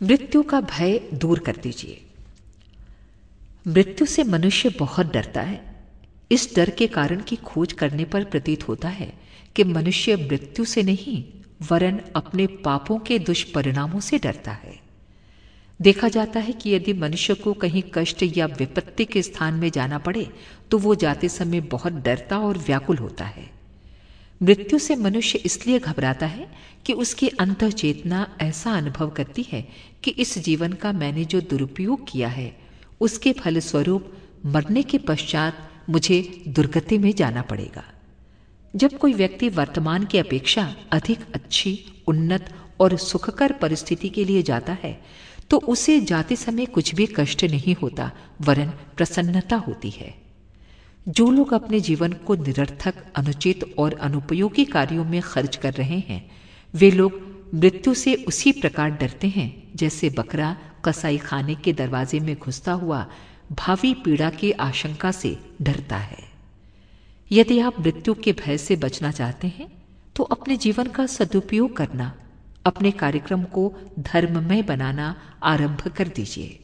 मृत्यु का भय दूर कर दीजिए। मृत्यु से मनुष्य बहुत डरता है। इस डर के कारण की खोज करने पर प्रतीत होता है कि मनुष्य मृत्यु से नहीं, वरन अपने पापों के दुष्परिणामों से डरता है। देखा जाता है कि यदि मनुष्य को कहीं कष्ट या विपत्ति के स्थान में जाना पड़े तो वो जाते समय बहुत डरता और व्याकुल होता है। मृत्यु से मनुष्य इसलिए घबराता है कि उसकी अंत चेतना ऐसा अनुभव करती है कि इस जीवन का मैंने जो दुरुपयोग किया है, उसके फलस्वरूप मरने के पश्चात मुझे दुर्गति में जाना पड़ेगा। जब कोई व्यक्ति वर्तमान की अपेक्षा अधिक अच्छी, उन्नत और सुखकर परिस्थिति के लिए जाता है तो उसे जाते समय कुछ भी कष्ट नहीं होता, वरन प्रसन्नता होती है। जो लोग अपने जीवन को निरर्थक, अनुचित और अनुपयोगी कार्यों में खर्च कर रहे हैं, वे लोग मृत्यु से उसी प्रकार डरते हैं, जैसे बकरा कसाई खाने के दरवाजे में घुसता हुआ भावी पीड़ा की आशंका से डरता है। यदि आप मृत्यु के भय से बचना चाहते हैं तो अपने जीवन का सदुपयोग करना, अपने कार्यक्रम को धर्ममय बनाना आरंभ कर दीजिए।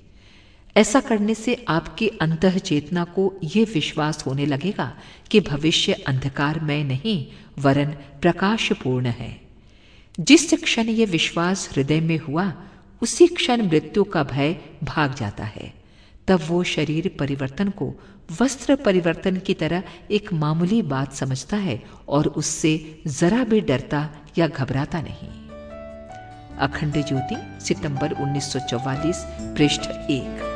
ऐसा करने से आपकी अंत चेतना को यह विश्वास होने लगेगा कि भविष्य अंधकार में नहीं, वरन प्रकाशपूर्ण है। जिस क्षण यह विश्वास हृदय में हुआ, उसी क्षण मृत्यु का भय भाग जाता है। तब वो शरीर परिवर्तन को, वस्त्र परिवर्तन की तरह एक मामूली बात समझता है और उससे जरा भी डरता या घबराता नहीं। अखंड ज्योति, सितंबर 1944 पृष्ठ एक।